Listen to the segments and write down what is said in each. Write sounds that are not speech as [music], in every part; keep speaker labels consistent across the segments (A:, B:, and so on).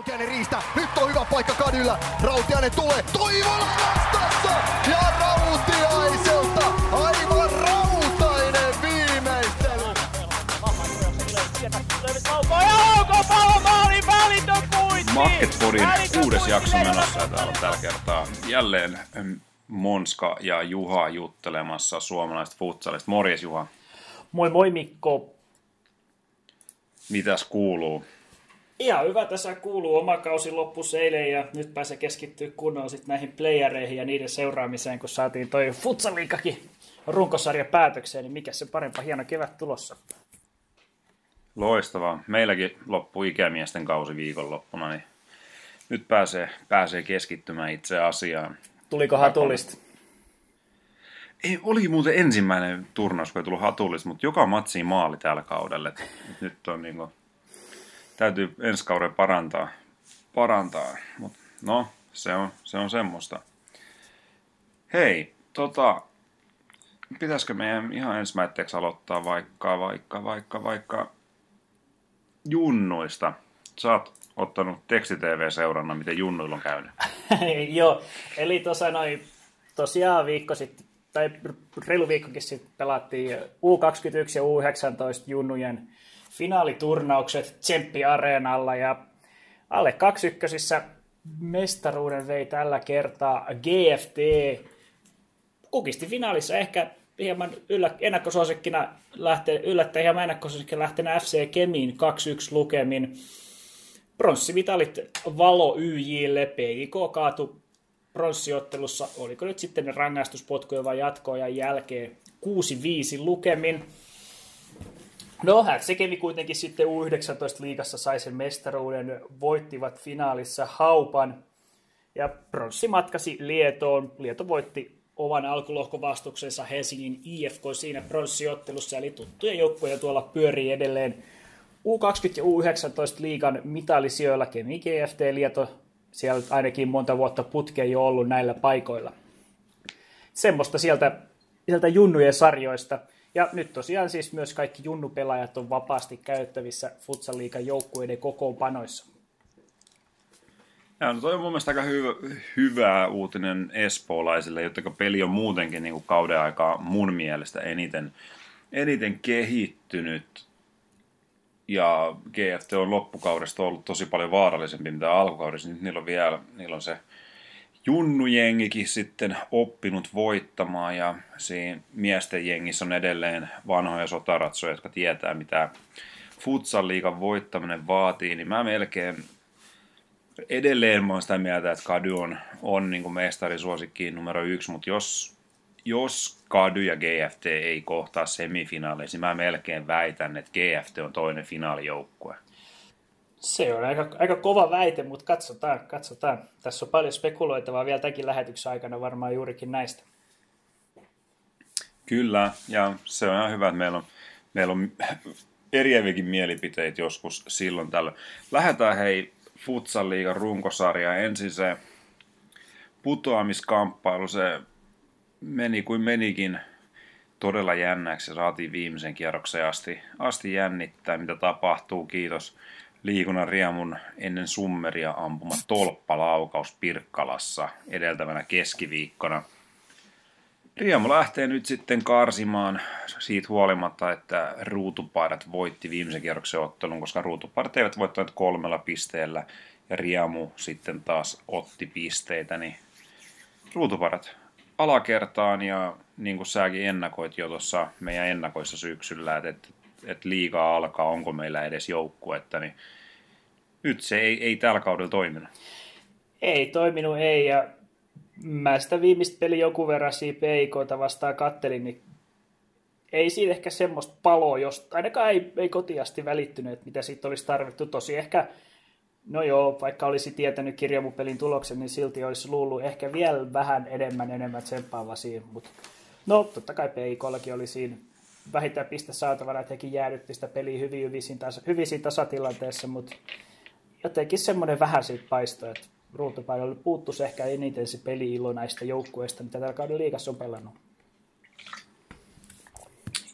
A: Rautiainen riistä. Nyt on hyvä paikka Kadyllä. Rautiainen tulee. Toivola vastassa. Ja Rautiaiselta aivan rautainen viimeistely.
B: Marketpodin kuudes jakso menossa ja täällä on tällä kertaa jälleen Monska ja Juha juttelemassa suomalaisesta futsalista. Morjes Juha,
C: Moi moi Mikko.
B: mitäs kuuluu?
C: Ihan hyvä tässä kuuluu. Oma kausi loppus eilen ja nyt pääsee keskittyä kunnolla sit näihin playereihin ja niiden seuraamiseen, kun saatiin toi futsaliikakin runkosarja päätökseen, niin mikä se parempa hieno kevät tulossa.
B: Loistavaa. Meilläkin loppui ikämiesten kausi viikonloppuna, niin nyt pääsee, pääsee keskittymään itse asiaan.
C: Tuliko hatullista?
B: Ei, oli muuten ensimmäinen turnaus, kun ei tullut hatullista, mutta joka matsiin maali tällä kaudella. Nyt on niin kuin, täytyy ensi kauden parantaa, parantaa. Mut no, se on, se on semmoista. Hei, tota, pitäisikö meidän ihan ensimmäiseksi aloittaa vaikka, vaikka, vaikka, vaikka junnuista. Sä oot ottanut tekstitv-seurannan, miten junnuilla on käynyt. [laughs]
C: Joo, eli tuossa noin tosiaan viikko sitten, tai reilu viikkokin sitten pelattiin U21 ja U19 junnujen finaaliturnaukset Tsemppi Areenalla ja alle 21 mestaruuden vei tällä kertaa GFT. Kukisti finaalissa ehkä hieman yllä, ennakkosuosikkina lähtee, yllättäen hieman ennakkosuosikkina lähtenä FC Kemiin 2-1 lukemin. Pronssivitalit Valo YJille, PIK kaatu pronssiottelussa, oliko nyt sitten rangaistuspotkuja vai jatkoajan jälkeen 6-5 lukemin. No, Häksekemi kuitenkin sitten U19-liigassa sai sen mestaruuden, voittivat finaalissa Haupan ja pronssi matkasi Lietoon. Lieto voitti oman alkulohkovastuksensa Helsingin IFK siinä pronssiottelussa, eli tuttuja joukkoja tuolla pyörii edelleen U20 ja U19 liigan mitalisijoilla Kemi GFT Lieto siellä ainakin monta vuotta putkeen jo ollut näillä paikoilla. Semmoista sieltä, sieltä junnujen sarjoista. Ja nyt tosiaan siis myös kaikki junnupelaajat on vapaasti käyttävissä Futsal-liigan joukkueiden kokoonpanoissa.
B: Ja no toi on mun mielestä aika hyvä, hyvä uutinen espoolaisille, jotta peli on muutenkin niin kuin kauden aikaa mun mielestä eniten, eniten kehittynyt. Ja GFT on loppukaudesta ollut tosi paljon vaarallisempi mitä alkukaudessa. Nyt niillä on vielä niillä on se junnujengikin sitten oppinut voittamaan ja siinä miesten jengissä on edelleen vanhoja sotaratsoja, jotka tietää mitä futsal-liigan voittaminen vaatii, niin mä melkein edelleen mä oon sitä mieltä, että Kady on, on niin kuin mestarisuosikki numero yksi, mutta jos, jos Kady ja GFT ei kohtaa semifinaaleissa, niin mä melkein väitän, että GFT on toinen finaalijoukkue.
C: Se on aika, aika kova väite, mutta katsotaan, katsotaan. Tässä on paljon spekuloitavaa vielä tämänkin lähetyksen aikana varmaan juurikin näistä.
B: Kyllä, ja se on ihan hyvä, että meillä on, meillä on eriäviäkin mielipiteitä joskus silloin tällöin. Lähdetään hei Futsal-liigan runkosarja. Ensin se putoamiskamppailu, se meni kuin menikin todella jännäksi. Saatiin viimeisen kierroksen asti, asti jännittää, mitä tapahtuu. Kiitos liikunnan riemun ennen summeria ampuma tolppalaukaus Pirkkalassa edeltävänä keskiviikkona. Riemu lähtee nyt sitten karsimaan siitä huolimatta, että ruutupaidat voitti viimeisen kierroksen ottelun, koska ruutupaidat eivät voittaneet kolmella pisteellä ja Riemu sitten taas otti pisteitä, niin ruutupaidat alakertaan ja niin kuin säkin ennakoit jo tuossa meidän ennakoissa syksyllä, että, että, että liigaa alkaa, onko meillä edes joukkuetta, niin nyt se ei, ei tällä kaudella toiminut.
C: Ei toiminut, ei. Ja mä sitä viimeistä peli jonkun verran siinä PIKta vastaan kattelin, niin ei siitä ehkä semmoista paloa, jos ainakaan ei, ei kotiasti välittynyt, että mitä siitä olisi tarvittu. Tosi ehkä, no joo, vaikka olisi tietänyt kirjamupelin tuloksen, niin silti olisi luullut ehkä vielä vähän enemmän enemmän tsemppaava siinä. Mutta no, totta kai PIKllakin oli siinä vähintään piste saatavana, että hekin jäädytti sitä peliä hyvin, hyvin, tasa, hyvin tasatilanteessa, mutta jotenkin semmoinen vähän siitä paistoi, että ruutupaidolle puuttuisi ehkä eniten se peli-ilo näistä joukkueista, mitä tällä kaudella liigassa on pelannut.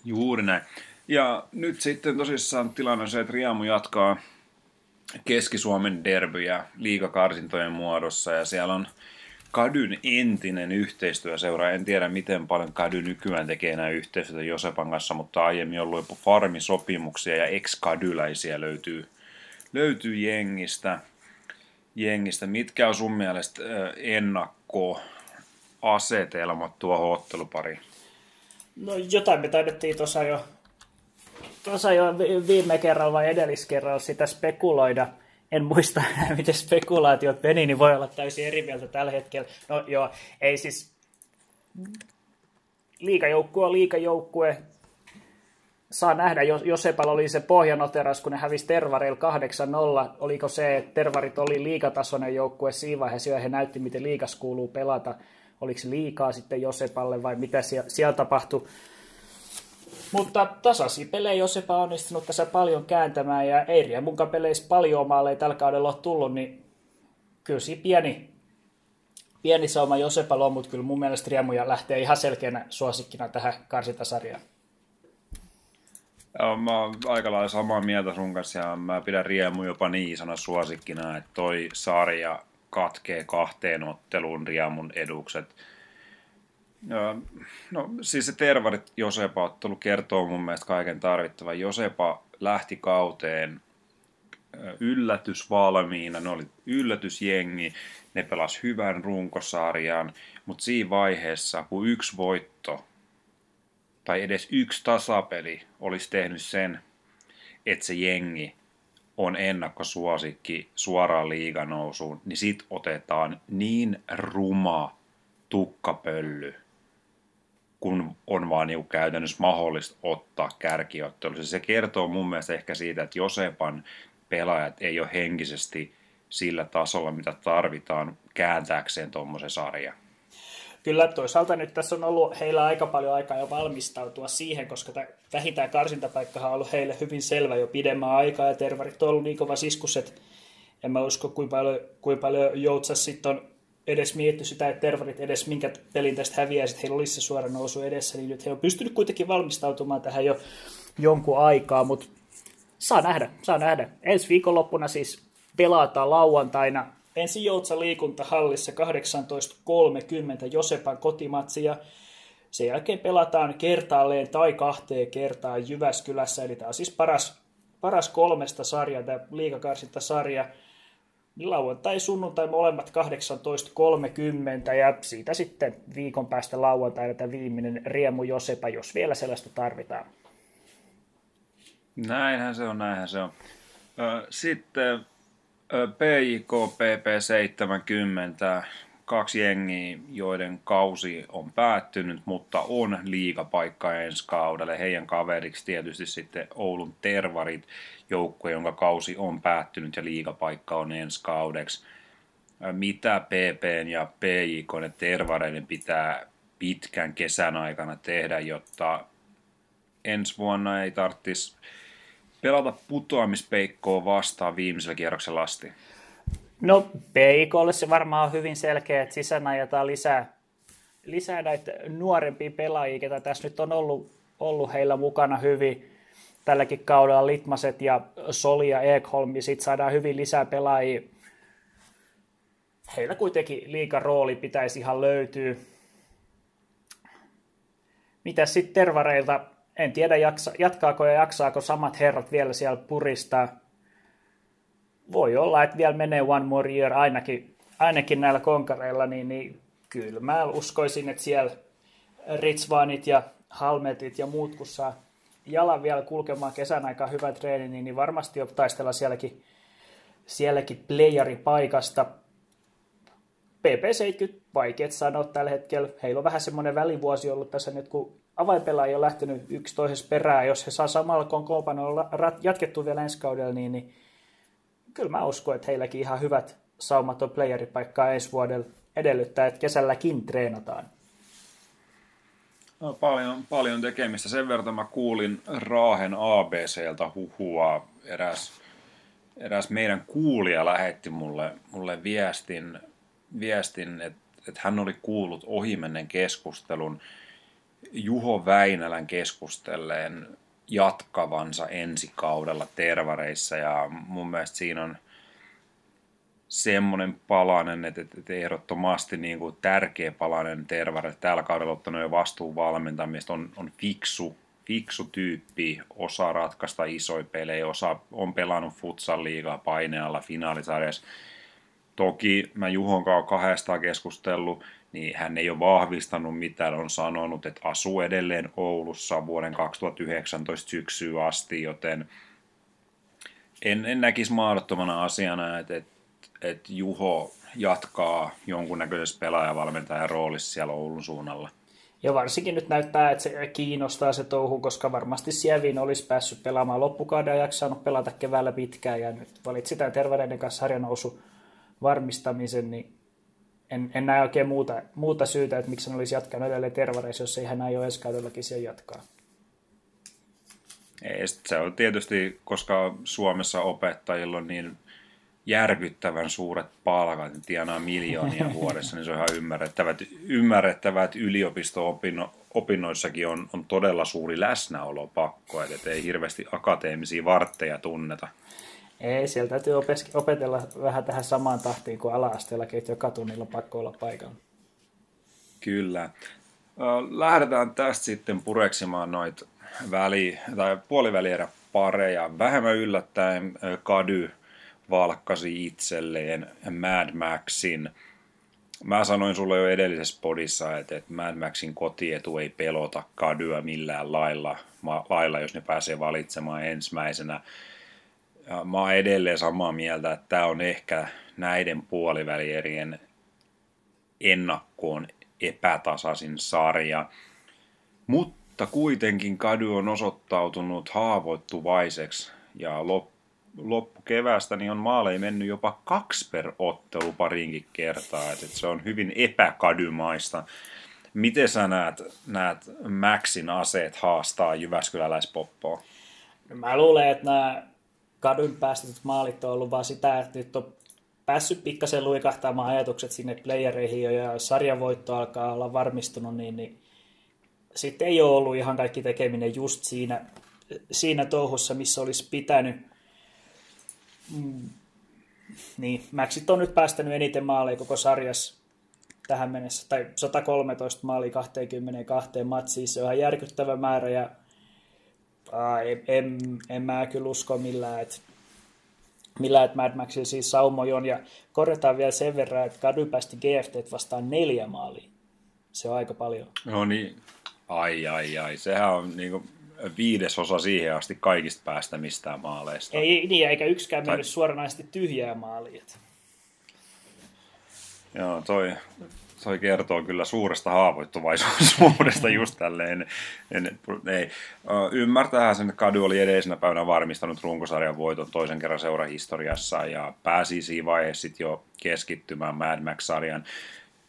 B: Juuri näin. Ja nyt sitten tosissaan tilanne on se, että Riamu jatkaa, Keski-Suomen derbyjä liikakarsintojen muodossa ja siellä on Kadyn entinen yhteistyöseura. En tiedä, miten paljon Kady nykyään tekee enää yhteistyötä Josepan kanssa, mutta aiemmin ollut jopa farmisopimuksia ja ex-kadyläisiä löytyy, löytyy jengistä. jengistä. Mitkä on sun mielestä ennakkoasetelmat tuohon ottelupariin?
C: No jotain me taidettiin tuossa jo, tuossa jo viime kerralla vai edelliskerralla sitä spekuloida. En muista [laughs] miten spekulaatiot meni, niin voi olla täysin eri mieltä tällä hetkellä. No joo, ei siis... Liikajoukkue on liikajoukkue. Saa nähdä, jos Josepal oli se pohjanoteras, kun ne hävisi Tervareilla 8-0. Oliko se, että Tervarit oli liikatasoinen joukkue siinä vaiheessa, ja he näytti, miten liikas kuuluu pelata oliko se liikaa sitten Josepalle vai mitä siellä, siellä tapahtui. Mutta tasaisia pelejä Josepa on onnistunut tässä paljon kääntämään ja ei mun peleissä paljon maaleja tällä kaudella ole tullut, niin kyllä siinä pieni, pieni sauma Josepalla on, mutta kyllä mun mielestä Riemuja lähtee ihan selkeänä suosikkina tähän karsintasarjaan.
B: Joo, mä oon aika lailla samaa mieltä sun kanssa ja mä pidän Riemu jopa niin isona suosikkina, että toi sarja katkee kahteen otteluun Riamun edukset. No siis se Tervarit Josepa-ottelu kertoo mun mielestä kaiken tarvittavan. Josepa lähti kauteen yllätys valmiina, ne oli yllätysjengi, ne pelas hyvän runkosarjan, mutta siinä vaiheessa, kun yksi voitto tai edes yksi tasapeli olisi tehnyt sen, että se jengi on ennakkosuosikki suoraan liiganousuun, niin sit otetaan niin ruma tukkapölly, kun on vaan niin käytännössä mahdollista ottaa kärkiottelussa. Se kertoo mun mielestä ehkä siitä, että Josepan pelaajat ei ole henkisesti sillä tasolla, mitä tarvitaan kääntääkseen tuommoisen sarjan.
C: Kyllä toisaalta nyt tässä on ollut heillä aika paljon aikaa jo valmistautua siihen, koska vähintään karsintapaikkahan on ollut heille hyvin selvä jo pidemmän aikaa, ja tervarit on ollut niin kova siskus, että en mä usko, kuinka paljon, kuinka paljon Joutsas sitten on edes mietty sitä, että tervarit edes minkä pelin tästä häviää, että heillä olisi se suora nousu edessä, niin nyt he on pystynyt kuitenkin valmistautumaan tähän jo jonkun aikaa, mutta saa nähdä, saa nähdä. Ensi viikonloppuna siis pelataan lauantaina Ensin Joutsa liikuntahallissa 18.30 Josepan kotimatsi ja sen jälkeen pelataan kertaalleen tai kahteen kertaan Jyväskylässä. Eli tämä on siis paras, paras kolmesta sarjaa, tämä liikakarsinta sarja. Niin lauantai sunnuntai molemmat 18.30 ja siitä sitten viikon päästä lauantaina tämä viimeinen Riemu Josepa, jos vielä sellaista tarvitaan.
B: Näinhän se on, näinhän se on. Sitten PIK PP70, kaksi jengiä, joiden kausi on päättynyt, mutta on liigapaikka ensi kaudelle. Heidän kaveriksi tietysti sitten Oulun Tervarit, joukkue, jonka kausi on päättynyt ja liigapaikka on ensi kaudeksi. Mitä PPn ja PIK ja Tervareiden pitää pitkän kesän aikana tehdä, jotta ensi vuonna ei tarvitsisi pelata putoamispeikkoa vastaan viimeisellä kierroksella asti?
C: No Peikolle se varmaan on hyvin selkeä, että sisään ajetaan lisää, lisää näitä nuorempia pelaajia, ketä tässä nyt on ollut, ollut heillä mukana hyvin tälläkin kaudella Litmaset ja Soli ja Ekholm, ja sitten saadaan hyvin lisää pelaajia. Heillä kuitenkin liika rooli pitäisi ihan löytyä. Mitä sitten Tervareilta? en tiedä jaksa, jatkaako ja jaksaako samat herrat vielä siellä puristaa. Voi olla, että vielä menee one more year ainakin, ainakin näillä konkareilla, niin, niin kyllä mä uskoisin, että siellä Ritsvanit ja Halmetit ja muut, kun saa jalan vielä kulkemaan kesän aikaa hyvä treeni, niin, niin varmasti taistella sielläkin, sielläkin playeripaikasta. PP70, vaikeat sanoa tällä hetkellä. Heillä on vähän semmoinen välivuosi ollut tässä nyt, kun avainpelaajia on lähtenyt yksi toisessa perään. Jos he saa samalla kokoonpanolla jatkettu vielä ensi kaudella, niin, niin kyllä mä uskon, että heilläkin ihan hyvät saumat on playeripaikkaa ensi vuodella edellyttää, että kesälläkin treenataan.
B: No, paljon, paljon tekemistä. Sen verran mä kuulin Raahen ABCltä huhua. Eräs, eräs meidän kuulija lähetti mulle, mulle viestin, viestin että, että hän oli kuullut ohimennen keskustelun Juho Väinälän keskustelleen jatkavansa ensi kaudella tervareissa. Ja mun mielestä siinä on, semmoinen palanen, että, ehdottomasti niin kuin tärkeä palanen Tervalle tällä kaudella ottanut jo vastuun valmentamista, on, on fiksu, fiksu tyyppi, osaa ratkaista isoja pelejä, osa on pelannut futsal liigaa painealla finaalisarjassa. Toki mä Juhon kanssa kahdestaan keskustellut, niin hän ei ole vahvistanut mitään, on sanonut, että asuu edelleen Oulussa vuoden 2019 syksyyn asti, joten en, en näkisi mahdottomana asiana, että, että, että Juho jatkaa jonkunnäköisessä pelaajavalmentajan roolissa siellä Oulun suunnalla.
C: Ja varsinkin nyt näyttää, että se kiinnostaa se touhu, koska varmasti Sievin olisi päässyt pelaamaan loppukauden ajaksi, saanut pelata keväällä pitkään ja nyt valitsi tämän terveyden kanssa sarjanousu varmistamisen, niin en, en näe oikein muuta, muuta syytä, että miksi hän olisi jatkanut edelleen tervareissa, jos ei hän aio kaudellakin siellä jatkaa.
B: Ei, se on tietysti, koska Suomessa opettajilla on niin järkyttävän suuret palkat, ne tienaa miljoonia [laughs] vuodessa, niin se on ihan ymmärrettävä, että, ymmärrettävä, että yliopisto-opinnoissakin on, on todella suuri läsnäolo pakko, että ei hirveästi akateemisia vartteja tunneta.
C: Ei, siellä täytyy opetella vähän tähän samaan tahtiin kuin ala-asteellakin, että joka tunnilla pakko olla paikalla.
B: Kyllä. Lähdetään tästä sitten pureksimaan noita väli- tai puolivälierä pareja. Vähemmän yllättäen Kady valkkasi itselleen Mad Maxin. Mä sanoin sulle jo edellisessä podissa, että Mad Maxin kotietu ei pelota Kadyä millään lailla, lailla, jos ne pääsee valitsemaan ensimmäisenä. Ja mä oon edelleen samaa mieltä, että tämä on ehkä näiden puolivälierien ennakkoon epätasaisin sarja. Mutta kuitenkin Kadu on osoittautunut haavoittuvaiseksi ja loppukevästä niin on maaleja mennyt jopa kaksi per ottelu parinkin kertaa. Et, se on hyvin epäkadymaista. Miten sä näet, näet Maxin aseet haastaa Jyväskyläläispoppoa?
C: No mä luulen, että nämä kadun päästetyt maalit on ollut vaan sitä, että nyt on päässyt pikkasen luikahtamaan ajatukset sinne playereihin jo, ja sarjavoitto alkaa olla varmistunut, niin, niin sitten ei ole ollut ihan kaikki tekeminen just siinä, siinä touhussa, missä olisi pitänyt. Mm. Niin, Maxit on nyt päästänyt eniten maaleja koko sarjassa tähän mennessä, tai 113 maalia 22 matsiin, se on ihan järkyttävä määrä, ja en, en, en mä kyllä usko millään, että millään, että Mad Maxilla siis saumojon. Ja korjataan vielä sen verran, että Kadu päästi GFT vastaan neljä maalia. Se on aika paljon.
B: No niin, ai ai ai. Sehän on niin kuin viidesosa siihen asti kaikista päästä mistään maaleista.
C: Ei niin, eikä yksikään tai... mennyt suoranaisesti tyhjää maalia.
B: Joo, toi, toi kertoo kyllä suuresta haavoittuvaisuudesta just tälleen. En, ei. Ymmärtää sen, että Kadu oli edellisenä päivänä varmistanut runkosarjan voiton toisen kerran seurahistoriassa ja pääsi siinä vaiheessa jo keskittymään Mad Max-sarjan.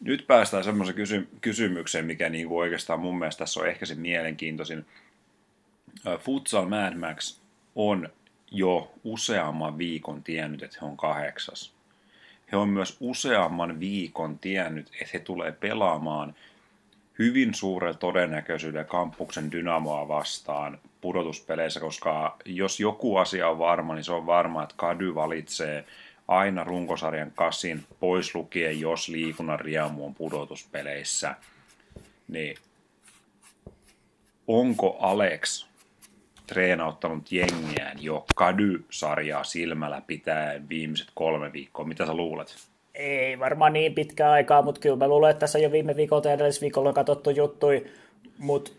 B: Nyt päästään semmoisen kysy- kysymykseen, mikä niinku oikeastaan mun mielestä tässä on ehkä se mielenkiintoisin. Futsal Mad Max on jo useamman viikon tiennyt, että he on kahdeksas he on myös useamman viikon tiennyt, että he tulee pelaamaan hyvin suurella todennäköisyydellä kampuksen Dynamoa vastaan pudotuspeleissä, koska jos joku asia on varma, niin se on varma, että Kady valitsee aina runkosarjan kasin pois lukien, jos liikunnan riemu on pudotuspeleissä. Niin onko Alex treenauttanut jengiään jo Kady-sarjaa silmällä pitää viimeiset kolme viikkoa. Mitä sä luulet?
C: Ei varmaan niin pitkää aikaa, mutta kyllä mä luulen, että tässä jo viime viikolla ja edellisviikolla on katsottu juttui, mutta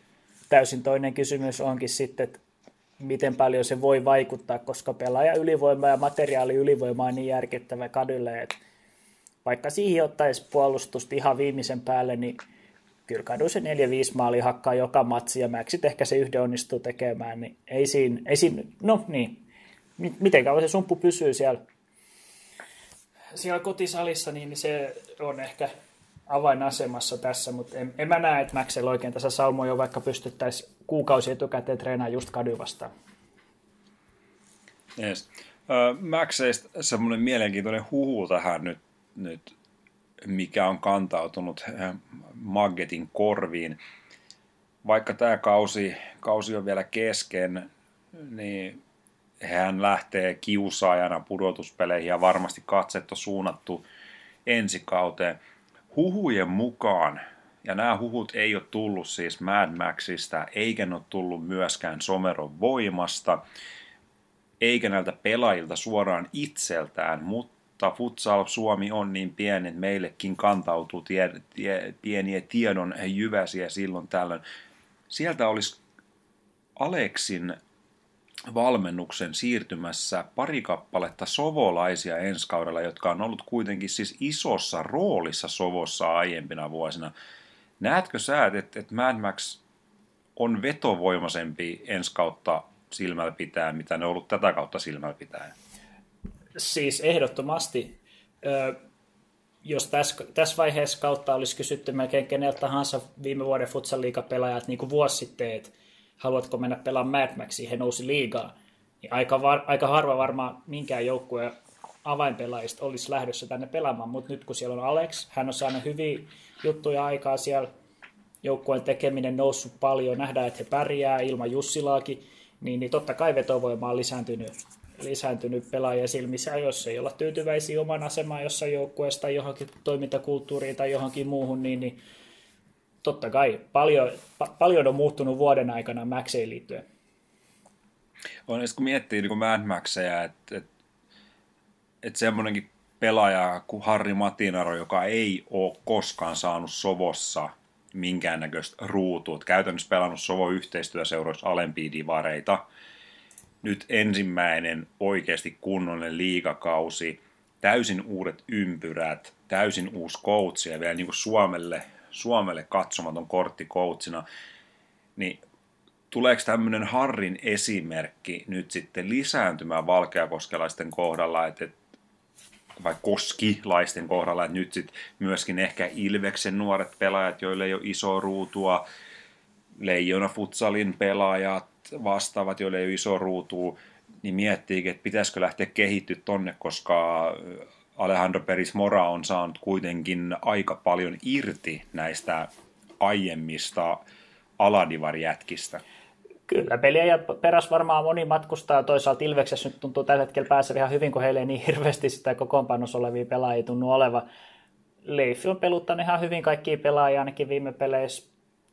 C: täysin toinen kysymys onkin sitten, että miten paljon se voi vaikuttaa, koska pelaaja ylivoima ja materiaali ylivoima on niin järkettävä kadylle, että vaikka siihen ottaisi puolustusta ihan viimeisen päälle, niin kyllä kadu se 4-5 maali hakkaa joka matsi ja Maxit ehkä se yhden onnistuu tekemään, niin ei siinä, ei siinä no niin, miten kauan se sumppu pysyy siellä, siellä kotisalissa, niin se on ehkä avainasemassa tässä, mutta en, en mä näe, että Maxel oikein tässä saumoja, vaikka pystyttäisiin kuukausi etukäteen treenaamaan just kadu vastaan.
B: Yes. Maxeista semmoinen mielenkiintoinen huhu tähän nyt, nyt mikä on kantautunut eh, Maggetin korviin. Vaikka tämä kausi, kausi on vielä kesken, niin hän lähtee kiusaajana pudotuspeleihin ja varmasti katset on suunnattu ensi kauteen. Huhujen mukaan, ja nämä huhut ei ole tullut siis Mad Maxista, eikä ne ole tullut myöskään Someron voimasta, eikä näiltä pelaajilta suoraan itseltään, mutta Futsal Suomi on niin pieni, että meillekin kantautuu tie, tie, pieniä tiedon jyväsiä silloin tällöin. Sieltä olisi Aleksin valmennuksen siirtymässä pari kappaletta sovolaisia ensi kaudella, jotka on ollut kuitenkin siis isossa roolissa sovossa aiempina vuosina. Näetkö sä, että, että Mad Max on vetovoimaisempi ensi kautta silmällä pitää, mitä ne on ollut tätä kautta silmällä pitää?
C: Siis ehdottomasti. jos tässä, tässä vaiheessa kautta olisi kysytty melkein keneltä tahansa viime vuoden futsal pelaajat niin kuin vuosi sitten, että haluatko mennä pelaamaan Mad Maxia, he nousi liigaa, niin aika, var, aika harva varmaan minkään joukkueen avainpelaajista olisi lähdössä tänne pelaamaan, mutta nyt kun siellä on Alex, hän on saanut hyviä juttuja aikaa siellä, joukkueen tekeminen noussut paljon, nähdään, että he pärjää. Ilman Jussilaakin, niin, niin totta kai vetovoima on lisääntynyt, lisääntynyt pelaajien silmissä, jos ei olla tyytyväisiä oman asemaan jossain joukkueessa tai johonkin toimintakulttuuriin tai johonkin muuhun, niin, niin totta kai paljon, pa- paljon on muuttunut vuoden aikana Maxeen liittyen.
B: On, kun miettii niin Mad Maxeja, että et, et semmoinenkin pelaaja kuin Harri Matinaro, joka ei ole koskaan saanut Sovossa minkäännäköistä ruutua, käytännössä pelannut Sovo yhteistyöseuroissa alempia divareita, nyt ensimmäinen oikeasti kunnollinen liigakausi, täysin uudet ympyrät, täysin uusi coach ja vielä niin kuin Suomelle Suomelle katsomaton kortti coachina, niin tuleeko tämmöinen Harrin esimerkki nyt sitten lisääntymään valkeakoskelaisten kohdalla, että, vai koskilaisten kohdalla, että nyt sitten myöskin ehkä Ilveksen nuoret pelaajat, joille ei ole iso ruutua, Leijona Futsalin pelaajat vastaavat, joille ei ole iso ruutua, niin miettii, että pitäisikö lähteä kehittyä tonne, koska Alejandro Peris Mora on saanut kuitenkin aika paljon irti näistä aiemmista aladivarjätkistä.
C: Kyllä, peliä ja peräs varmaan moni matkustaa. Toisaalta Ilveksessä nyt tuntuu tällä hetkellä pääsee ihan hyvin, kun heille ei niin hirveästi sitä kokoonpanossa olevia pelaajia tunnu oleva. Leifi on peluttanut ihan hyvin kaikkia pelaajia ainakin viime peleissä.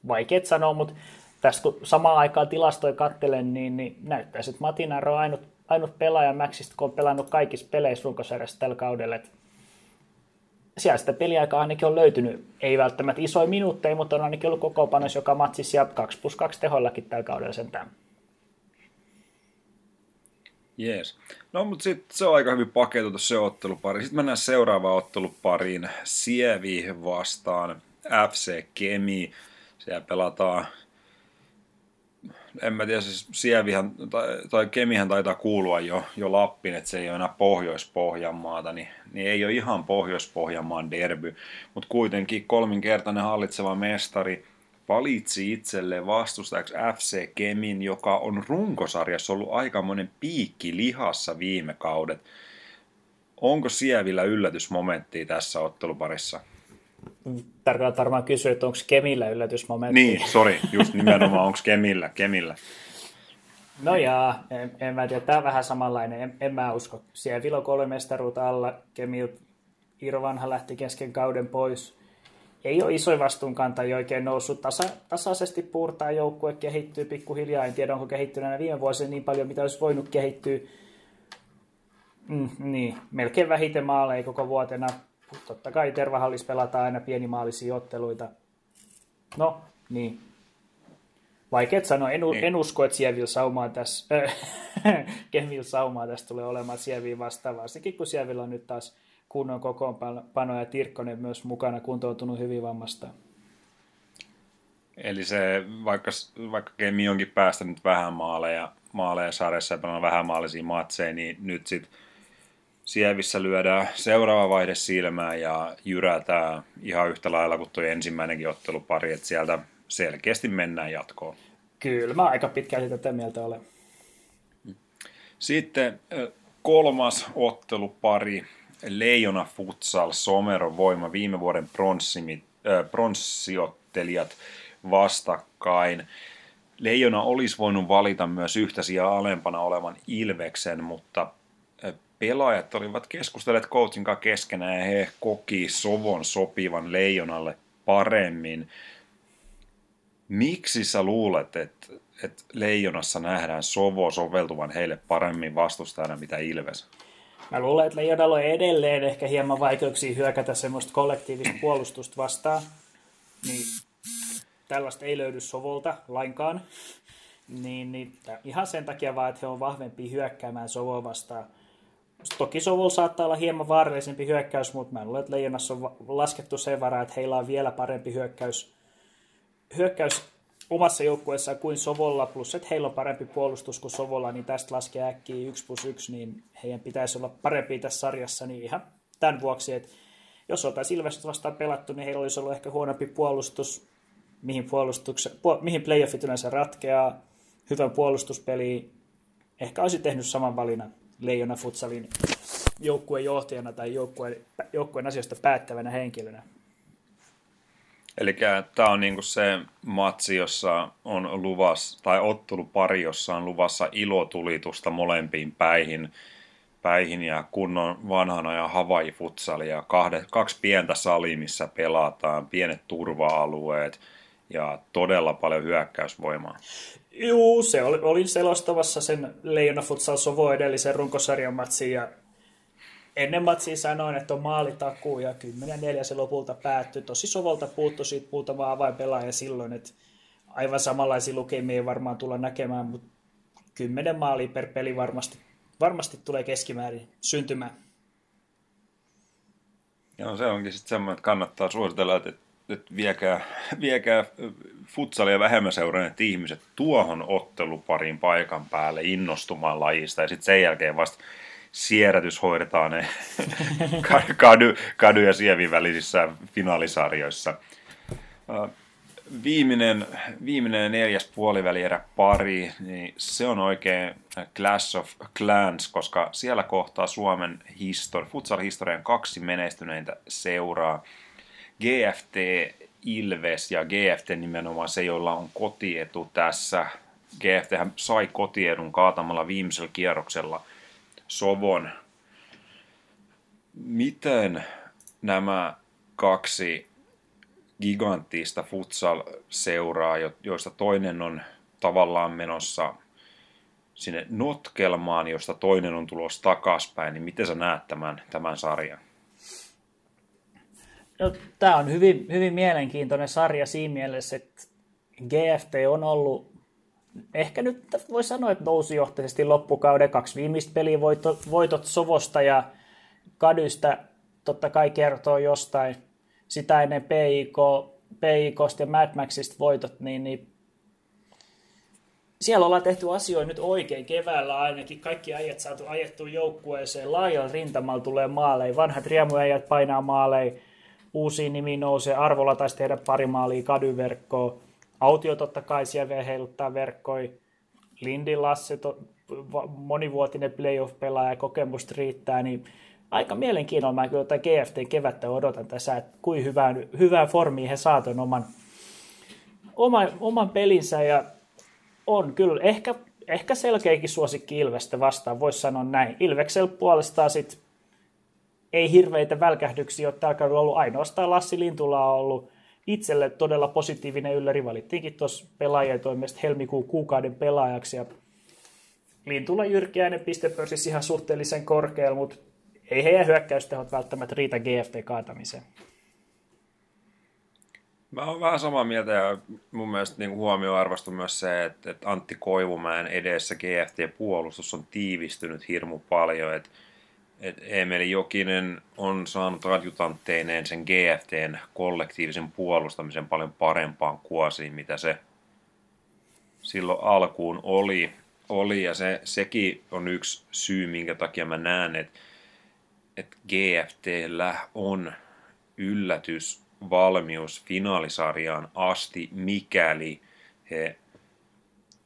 C: Vaikeet sanoa, mutta tästä kun samaan aikaan tilastoja kattelen, niin, niin näyttäisi, että Matinaro on ainut ainut pelaaja Maxista, kun on pelannut kaikissa peleissä runkosarjassa tällä kaudella. siellä sitä peliaikaa ainakin on löytynyt, ei välttämättä isoja minuutteja, mutta on ainakin ollut koko panos joka matsissa ja 2 plus 2 tehollakin tällä kaudella sentään.
B: Jees. No mutta sitten se on aika hyvin paketoitu se ottelupari. Sitten mennään seuraavaan ottelupariin. Sievi vastaan FC Kemi. Siellä pelataan en mä tiedä, siis Sievihän tai, tai Kemihän taitaa kuulua jo, jo Lappiin, että se ei ole enää Pohjois-Pohjanmaata, niin, niin ei ole ihan Pohjois-Pohjanmaan derby, mutta kuitenkin kolminkertainen hallitseva mestari valitsi itselleen vastustajaksi FC Kemin, joka on runkosarjassa ollut aikamoinen piikki lihassa viime kaudet. Onko Sievillä yllätysmomenttia tässä otteluparissa?
C: Tarkoittaa varmaan kysyä, että onko Kemillä yllätysmomentti.
B: Niin, sori, just nimenomaan, onko Kemillä, Kemillä.
C: No jaa, en, en mä tiedä, tämä on vähän samanlainen, en, en mä usko. Siellä Vilo kolme mestaruutta alla, Kemil Irvanha lähti kesken kauden pois. Ei ole isoja vastuunkantajia oikein noussut. Tasa, tasaisesti puurtaa joukkue, kehittyy pikkuhiljaa. En tiedä, onko kehittynyt viime vuosina niin paljon, mitä olisi voinut kehittyä. Mm, niin, melkein vähiten maaleja koko vuotena totta kai Tervahallis pelataan aina pienimaalisia otteluita. No, niin. Vaikeet sanoa, en, niin. en usko, että Sievillä saumaa tässä, äh, [laughs] Kemil saumaa tästä tulee olemaan Sieviin vastaava, varsinkin kun Sievillä on nyt taas kunnon kokoonpano ja Tirkkonen myös mukana kuntoutunut hyvin vammasta.
B: Eli se, vaikka, vaikka Kemi onkin päästänyt vähän maaleja, maaleja sarjassa ja vähän maalisia matseja, niin nyt sitten Sievissä lyödään seuraava vaihde silmään ja jyrätään ihan yhtä lailla kuin tuo ensimmäinenkin ottelupari, että sieltä selkeästi mennään jatkoon.
C: Kyllä, mä aika pitkälti tätä mieltä olen.
B: Sitten kolmas ottelupari, Leijona Futsal, Someron voima, viime vuoden pronssiottelijat vastakkain. Leijona olisi voinut valita myös yhtä sijaa alempana olevan Ilveksen, mutta pelaajat olivat keskustelleet coachin keskenään ja he koki Sovon sopivan Leijonalle paremmin. Miksi sä luulet, että, että Leijonassa nähdään Sovo soveltuvan heille paremmin vastustajana mitä Ilves?
C: Mä luulen, että Leijonalla on edelleen ehkä hieman vaikeuksia hyökätä semmoista kollektiivista puolustusta vastaan. Niin tällaista ei löydy Sovolta lainkaan. Niin, niin ihan sen takia vaan, että he on vahvempi hyökkäämään Sovoa vastaan. Toki Sovol saattaa olla hieman vaarallisempi hyökkäys, mutta mä luulen, että Leijonassa on laskettu sen varaa, että heillä on vielä parempi hyökkäys, hyökkäys omassa joukkueessaan kuin Sovolla, plus että heillä on parempi puolustus kuin Sovolla, niin tästä laskee äkkiä 1 plus 1, niin heidän pitäisi olla parempi tässä sarjassa, niin ihan tämän vuoksi, että jos oltaisiin Ilvestä vastaan pelattu, niin heillä olisi ollut ehkä huonompi puolustus, mihin, puolustukse, mihin playoffit yleensä ratkeaa, hyvän puolustuspeli, ehkä olisi tehnyt saman valinnan Leijona Futsalin joukkueen johtajana tai joukkueen, joukkueen asioista päättävänä henkilönä.
B: Eli tämä on niinku se matsi, jossa on luvassa, tai ottelupari, jossa on luvassa ilotulitusta molempiin päihin, päihin ja kunnon vanhan ajan Hawaii futsalia, kahde, kaksi pientä salia, missä pelataan, pienet turva-alueet ja todella paljon hyökkäysvoimaa.
C: Juu, se oli, olin selostavassa sen Leijona Futsal Sovo edellisen runkosarjan matsiin ja ennen matsia sanoin, että on maalitakuu ja 10-4 se lopulta päättyi. Tosi Sovolta puuttu siitä muutama avainpelaaja silloin, että aivan samanlaisia lukemia ei varmaan tulla näkemään, mutta 10 maalia per peli varmasti, varmasti tulee keskimäärin syntymään.
B: Joo, se onkin sitten semmoinen, että kannattaa suositella, että että viekää, viekää futsalia vähemmän seuranneet ihmiset tuohon otteluparin paikan päälle innostumaan lajista ja sitten sen jälkeen vasta siedätys hoidetaan ne [laughs] kadu, kadu ja sievin välisissä finaalisarjoissa. Viimeinen, viimeinen neljäs puolivälierä pari, niin se on oikein Clash of Clans, koska siellä kohtaa Suomen histori, futsal-historian kaksi menestyneintä seuraa. GFT Ilves ja GFT nimenomaan se, jolla on kotietu tässä. GFT sai kotiedun kaatamalla viimeisellä kierroksella Sovon. Miten nämä kaksi giganttista futsal-seuraa, joista toinen on tavallaan menossa sinne notkelmaan, josta toinen on tulossa takaspäin, niin miten sä näet tämän, tämän sarjan?
C: No, tämä on hyvin, hyvin mielenkiintoinen sarja siinä mielessä, että GFT on ollut ehkä nyt voi sanoa, että nousijohtaisesti loppukauden kaksi viimeistä peliä voitot, voitot Sovosta ja Kadystä totta kai kertoo jostain. Sitä ennen PIK, PIKsta ja Mad Maxista voitot, niin, niin siellä ollaan tehty asioita nyt oikein. Keväällä ainakin kaikki äijät saatu ajettua joukkueeseen. Laajalla rintamalla tulee maaleja. Vanhat riemuäijät painaa maaleja uusi nimi nousee. Arvolla taisi tehdä pari maalia kadyverkkoa. Autio totta kai siellä heiluttaa verkkoi. Lindi Lasse, to, monivuotinen playoff-pelaaja, kokemusta riittää, niin aika mielenkiinnolla mä kyllä tätä GFT kevättä odotan tässä, että kuin hyvään, hyvään formiin he saavat oman, oman, oman pelinsä ja on kyllä ehkä, ehkä selkeäkin suosikki Ilvestä vastaan, voisi sanoa näin. Ilveksellä puolestaan sitten ei hirveitä välkähdyksiä ole tällä kaudella ollut. Ainoastaan Lassi Lintula on ollut itselle todella positiivinen ylläri. Valittiinkin tuossa pelaajien toimesta helmikuun kuukauden pelaajaksi. Ja Lintula jyrkiäinen pistepörssissä ihan suhteellisen korkealla, mutta ei heidän hyökkäystehot välttämättä riitä GFT-kaatamiseen.
B: Mä oon vähän samaa mieltä ja mun mielestä niin huomioarvostu myös se, että, että Antti Koivumäen edessä GFT-puolustus on tiivistynyt hirmu paljon. Että et Emeli Jokinen on saanut adjutantteineen sen GFTn kollektiivisen puolustamisen paljon parempaan kuosiin, mitä se silloin alkuun oli. oli ja se, sekin on yksi syy, minkä takia mä näen, että, että GFTllä on yllätysvalmius finaalisarjaan asti, mikäli he,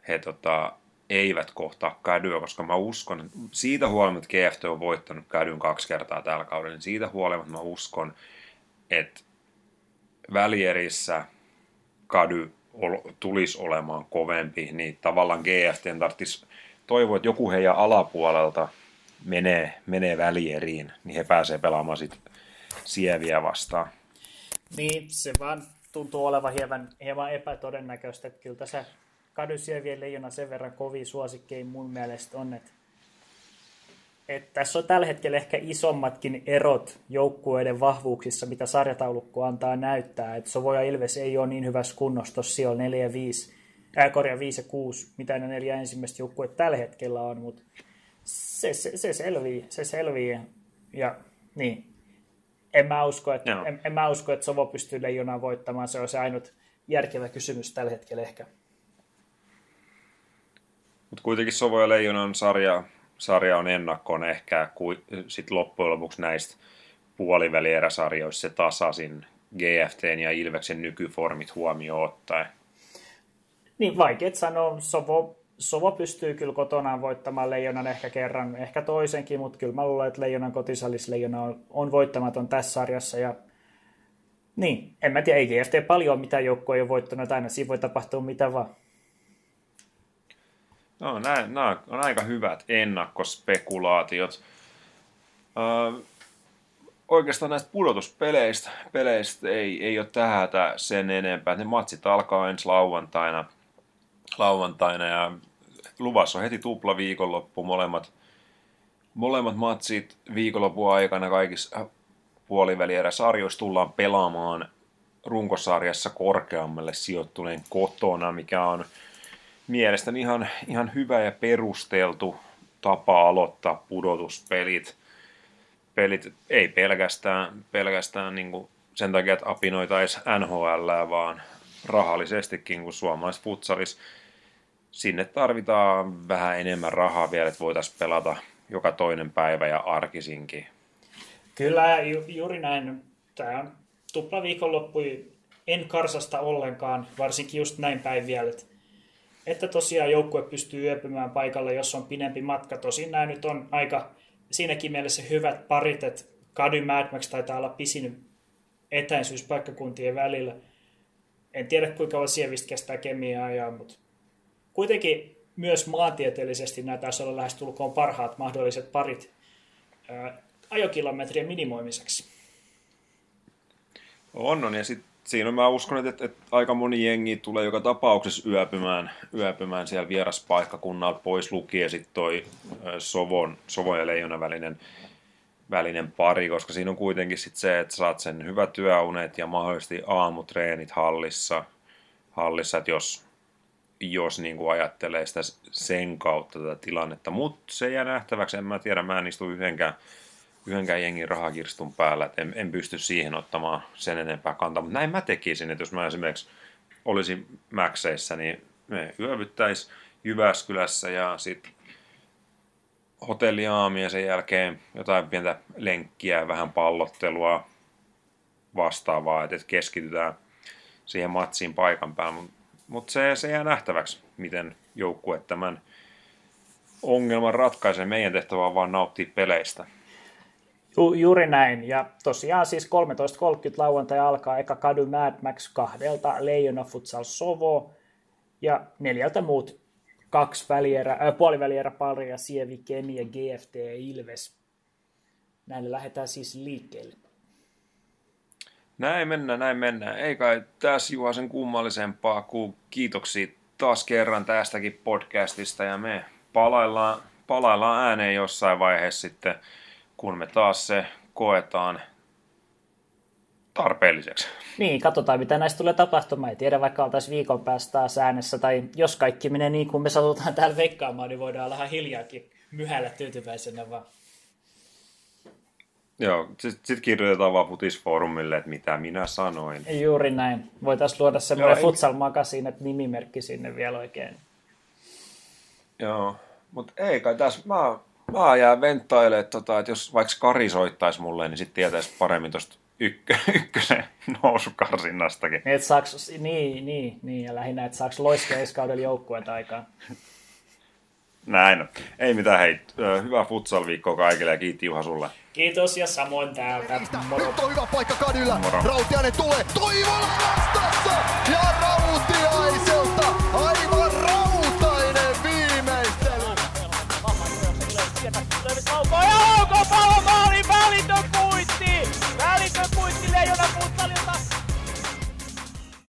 B: he tota, eivät kohtaa kädyä, koska mä uskon, siitä huolimatta GFT on voittanut kädyn kaksi kertaa tällä kaudella, niin siitä huolimatta mä uskon, että välierissä kady tulisi olemaan kovempi, niin tavallaan GFT tarvitsisi toivoa, että joku heidän alapuolelta menee, menee välieriin, niin he pääsee pelaamaan sit sieviä vastaan.
C: Niin, se vaan tuntuu olevan hieman, hieman epätodennäköistä, että kyllä tässä kadusievien leijona sen verran kovin suosikkein mun mielestä on, että, että tässä on tällä hetkellä ehkä isommatkin erot joukkueiden vahvuuksissa, mitä sarjataulukko antaa näyttää. Että Sovoja Ilves ei ole niin hyvässä kunnossa siellä 4 ja 5, äh, korjaa 5 ja 6, mitä ne neljä ensimmäistä joukkueet tällä hetkellä on, mutta se, se, se selvii, se selvii. Ja niin, en mä usko, että, en, en mä usko, että Sovo pystyy leijonaan voittamaan. Se on se ainut järkevä kysymys tällä hetkellä ehkä.
B: Mutta kuitenkin Sovo ja Leijonan sarja, sarja on ennakkoon ehkä sit loppujen lopuksi näistä puolivälieräsarjoissa se tasasin GFTn ja Ilveksen nykyformit huomioon ottaen.
C: Niin, vaikea sanoa. Sovo, Sovo pystyy kyllä kotonaan voittamaan Leijonan ehkä kerran, ehkä toisenkin, mutta kyllä mä luulen, että Leijonan kotisalis Leijona on, on voittamaton tässä sarjassa. Ja niin, en mä tiedä, ei GFT paljon mitään joukkoa ei ole voittanut, aina siinä voi tapahtua mitä vaan.
B: No, nämä, on aika hyvät ennakkospekulaatiot. Öö, oikeastaan näistä pudotuspeleistä peleistä ei, ei ole tähän sen enempää. Ne matsit alkaa ensi lauantaina, lauantaina ja luvassa on heti tupla viikonloppu. Molemmat, molemmat matsit viikonlopun aikana kaikissa puolivälierä-sarjoissa tullaan pelaamaan runkosarjassa korkeammalle sijoittuneen kotona, mikä on – mielestäni ihan, ihan hyvä ja perusteltu tapa aloittaa pudotuspelit. Pelit ei pelkästään, pelkästään niin kuin sen takia, että apinoitaisi NHL, vaan rahallisestikin kuin suomalaiset futsalis. Sinne tarvitaan vähän enemmän rahaa vielä, että voitaisiin pelata joka toinen päivä ja arkisinkin.
C: Kyllä, ju- juuri näin. Tämä tupla viikonloppu. En karsasta ollenkaan, varsinkin just näin päin vielä, että että tosiaan joukkue pystyy yöpymään paikalle, jos on pidempi matka. Tosin nämä nyt on aika siinäkin mielessä hyvät parit, että Kady Mad Max taitaa olla pisin etäisyys paikkakuntien välillä. En tiedä kuinka kauan sievistä kestää kemiaa ajaa, mutta kuitenkin myös maantieteellisesti nämä taisi olla lähestulkoon parhaat mahdolliset parit ajokilometrien minimoimiseksi.
B: On, on. Ja sitten siinä mä uskon, että, että, aika moni jengi tulee joka tapauksessa yöpymään, yöpymään siellä vieraspaikkakunnalta pois lukien sitten toi Sovon, Sovon ja Leijona välinen, välinen pari, koska siinä on kuitenkin sit se, että saat sen hyvät työunet ja mahdollisesti aamutreenit hallissa, hallissa että jos, jos niin kuin ajattelee sitä sen kautta tätä tilannetta, mutta se jää nähtäväksi, en mä tiedä, mä en istu yhdenkään yhdenkään jengin rahakirstun päällä, että en, en pysty siihen ottamaan sen enempää kantaa. Mutta näin mä tekisin, että jos mä esimerkiksi olisin Mäkseissä, niin me yövyttäisiin Jyväskylässä ja sitten hotelliaami ja sen jälkeen jotain pientä lenkkiä, vähän pallottelua vastaavaa, että keskitytään siihen matsiin paikan päällä. Mutta mut se, se jää nähtäväksi, miten joukkue tämän ongelman ratkaisee. Meidän tehtävä on vaan nauttia peleistä.
C: Ju, juuri näin. Ja tosiaan siis 13.30 lauantai alkaa eka kadu Mad Max kahdelta Leijona Futsal Sovo ja neljältä muut kaksi välierä, äh, puolivälierä paria, Sievi, Kemi ja GFT ja Ilves. Näille lähdetään siis liikkeelle.
B: Näin mennään, näin mennään. Ei kai tässä Juha sen kummallisempaa kuin kiitoksia taas kerran tästäkin podcastista ja me palaillaan, palaillaan ääneen jossain vaiheessa sitten – kun me taas se koetaan tarpeelliseksi.
C: Niin, katsotaan mitä näistä tulee tapahtumaan. Ei tiedä, vaikka oltaisiin viikon päästä taas äänessä, tai jos kaikki menee niin kuin me satutaan täällä veikkaamaan, niin voidaan olla hiljaakin myhällä tyytyväisenä vaan.
B: Joo, sitten sit kirjoitetaan vaan futisfoorumille, että mitä minä sanoin.
C: Juuri näin. Voitaisiin luoda semmoinen Joo, futsal magazine, että nimimerkki sinne vielä oikein.
B: Joo, mutta ei kai tässä, mä Mä jää venttailemaan, tota, että jos vaikka Kari soittaisi mulle, niin sitten tietäisi paremmin tuosta ykkö, [laughs] ykkösen nousukarsinnastakin.
C: Et saaks, niin, niin, niin, ja lähinnä, että saaks loiskeiskaudella joukkueet aikaan.
B: Näin on. Ei mitään, hei. Hyvää futsal-viikkoa kaikille ja kiitti Juha sulle.
C: Kiitos ja samoin täältä. Moro.
A: Nyt on hyvä paikka Kadyllä.
B: Moro.
A: Rautiainen tulee. Toivola vastassa. Ja viimeistely.
D: Ja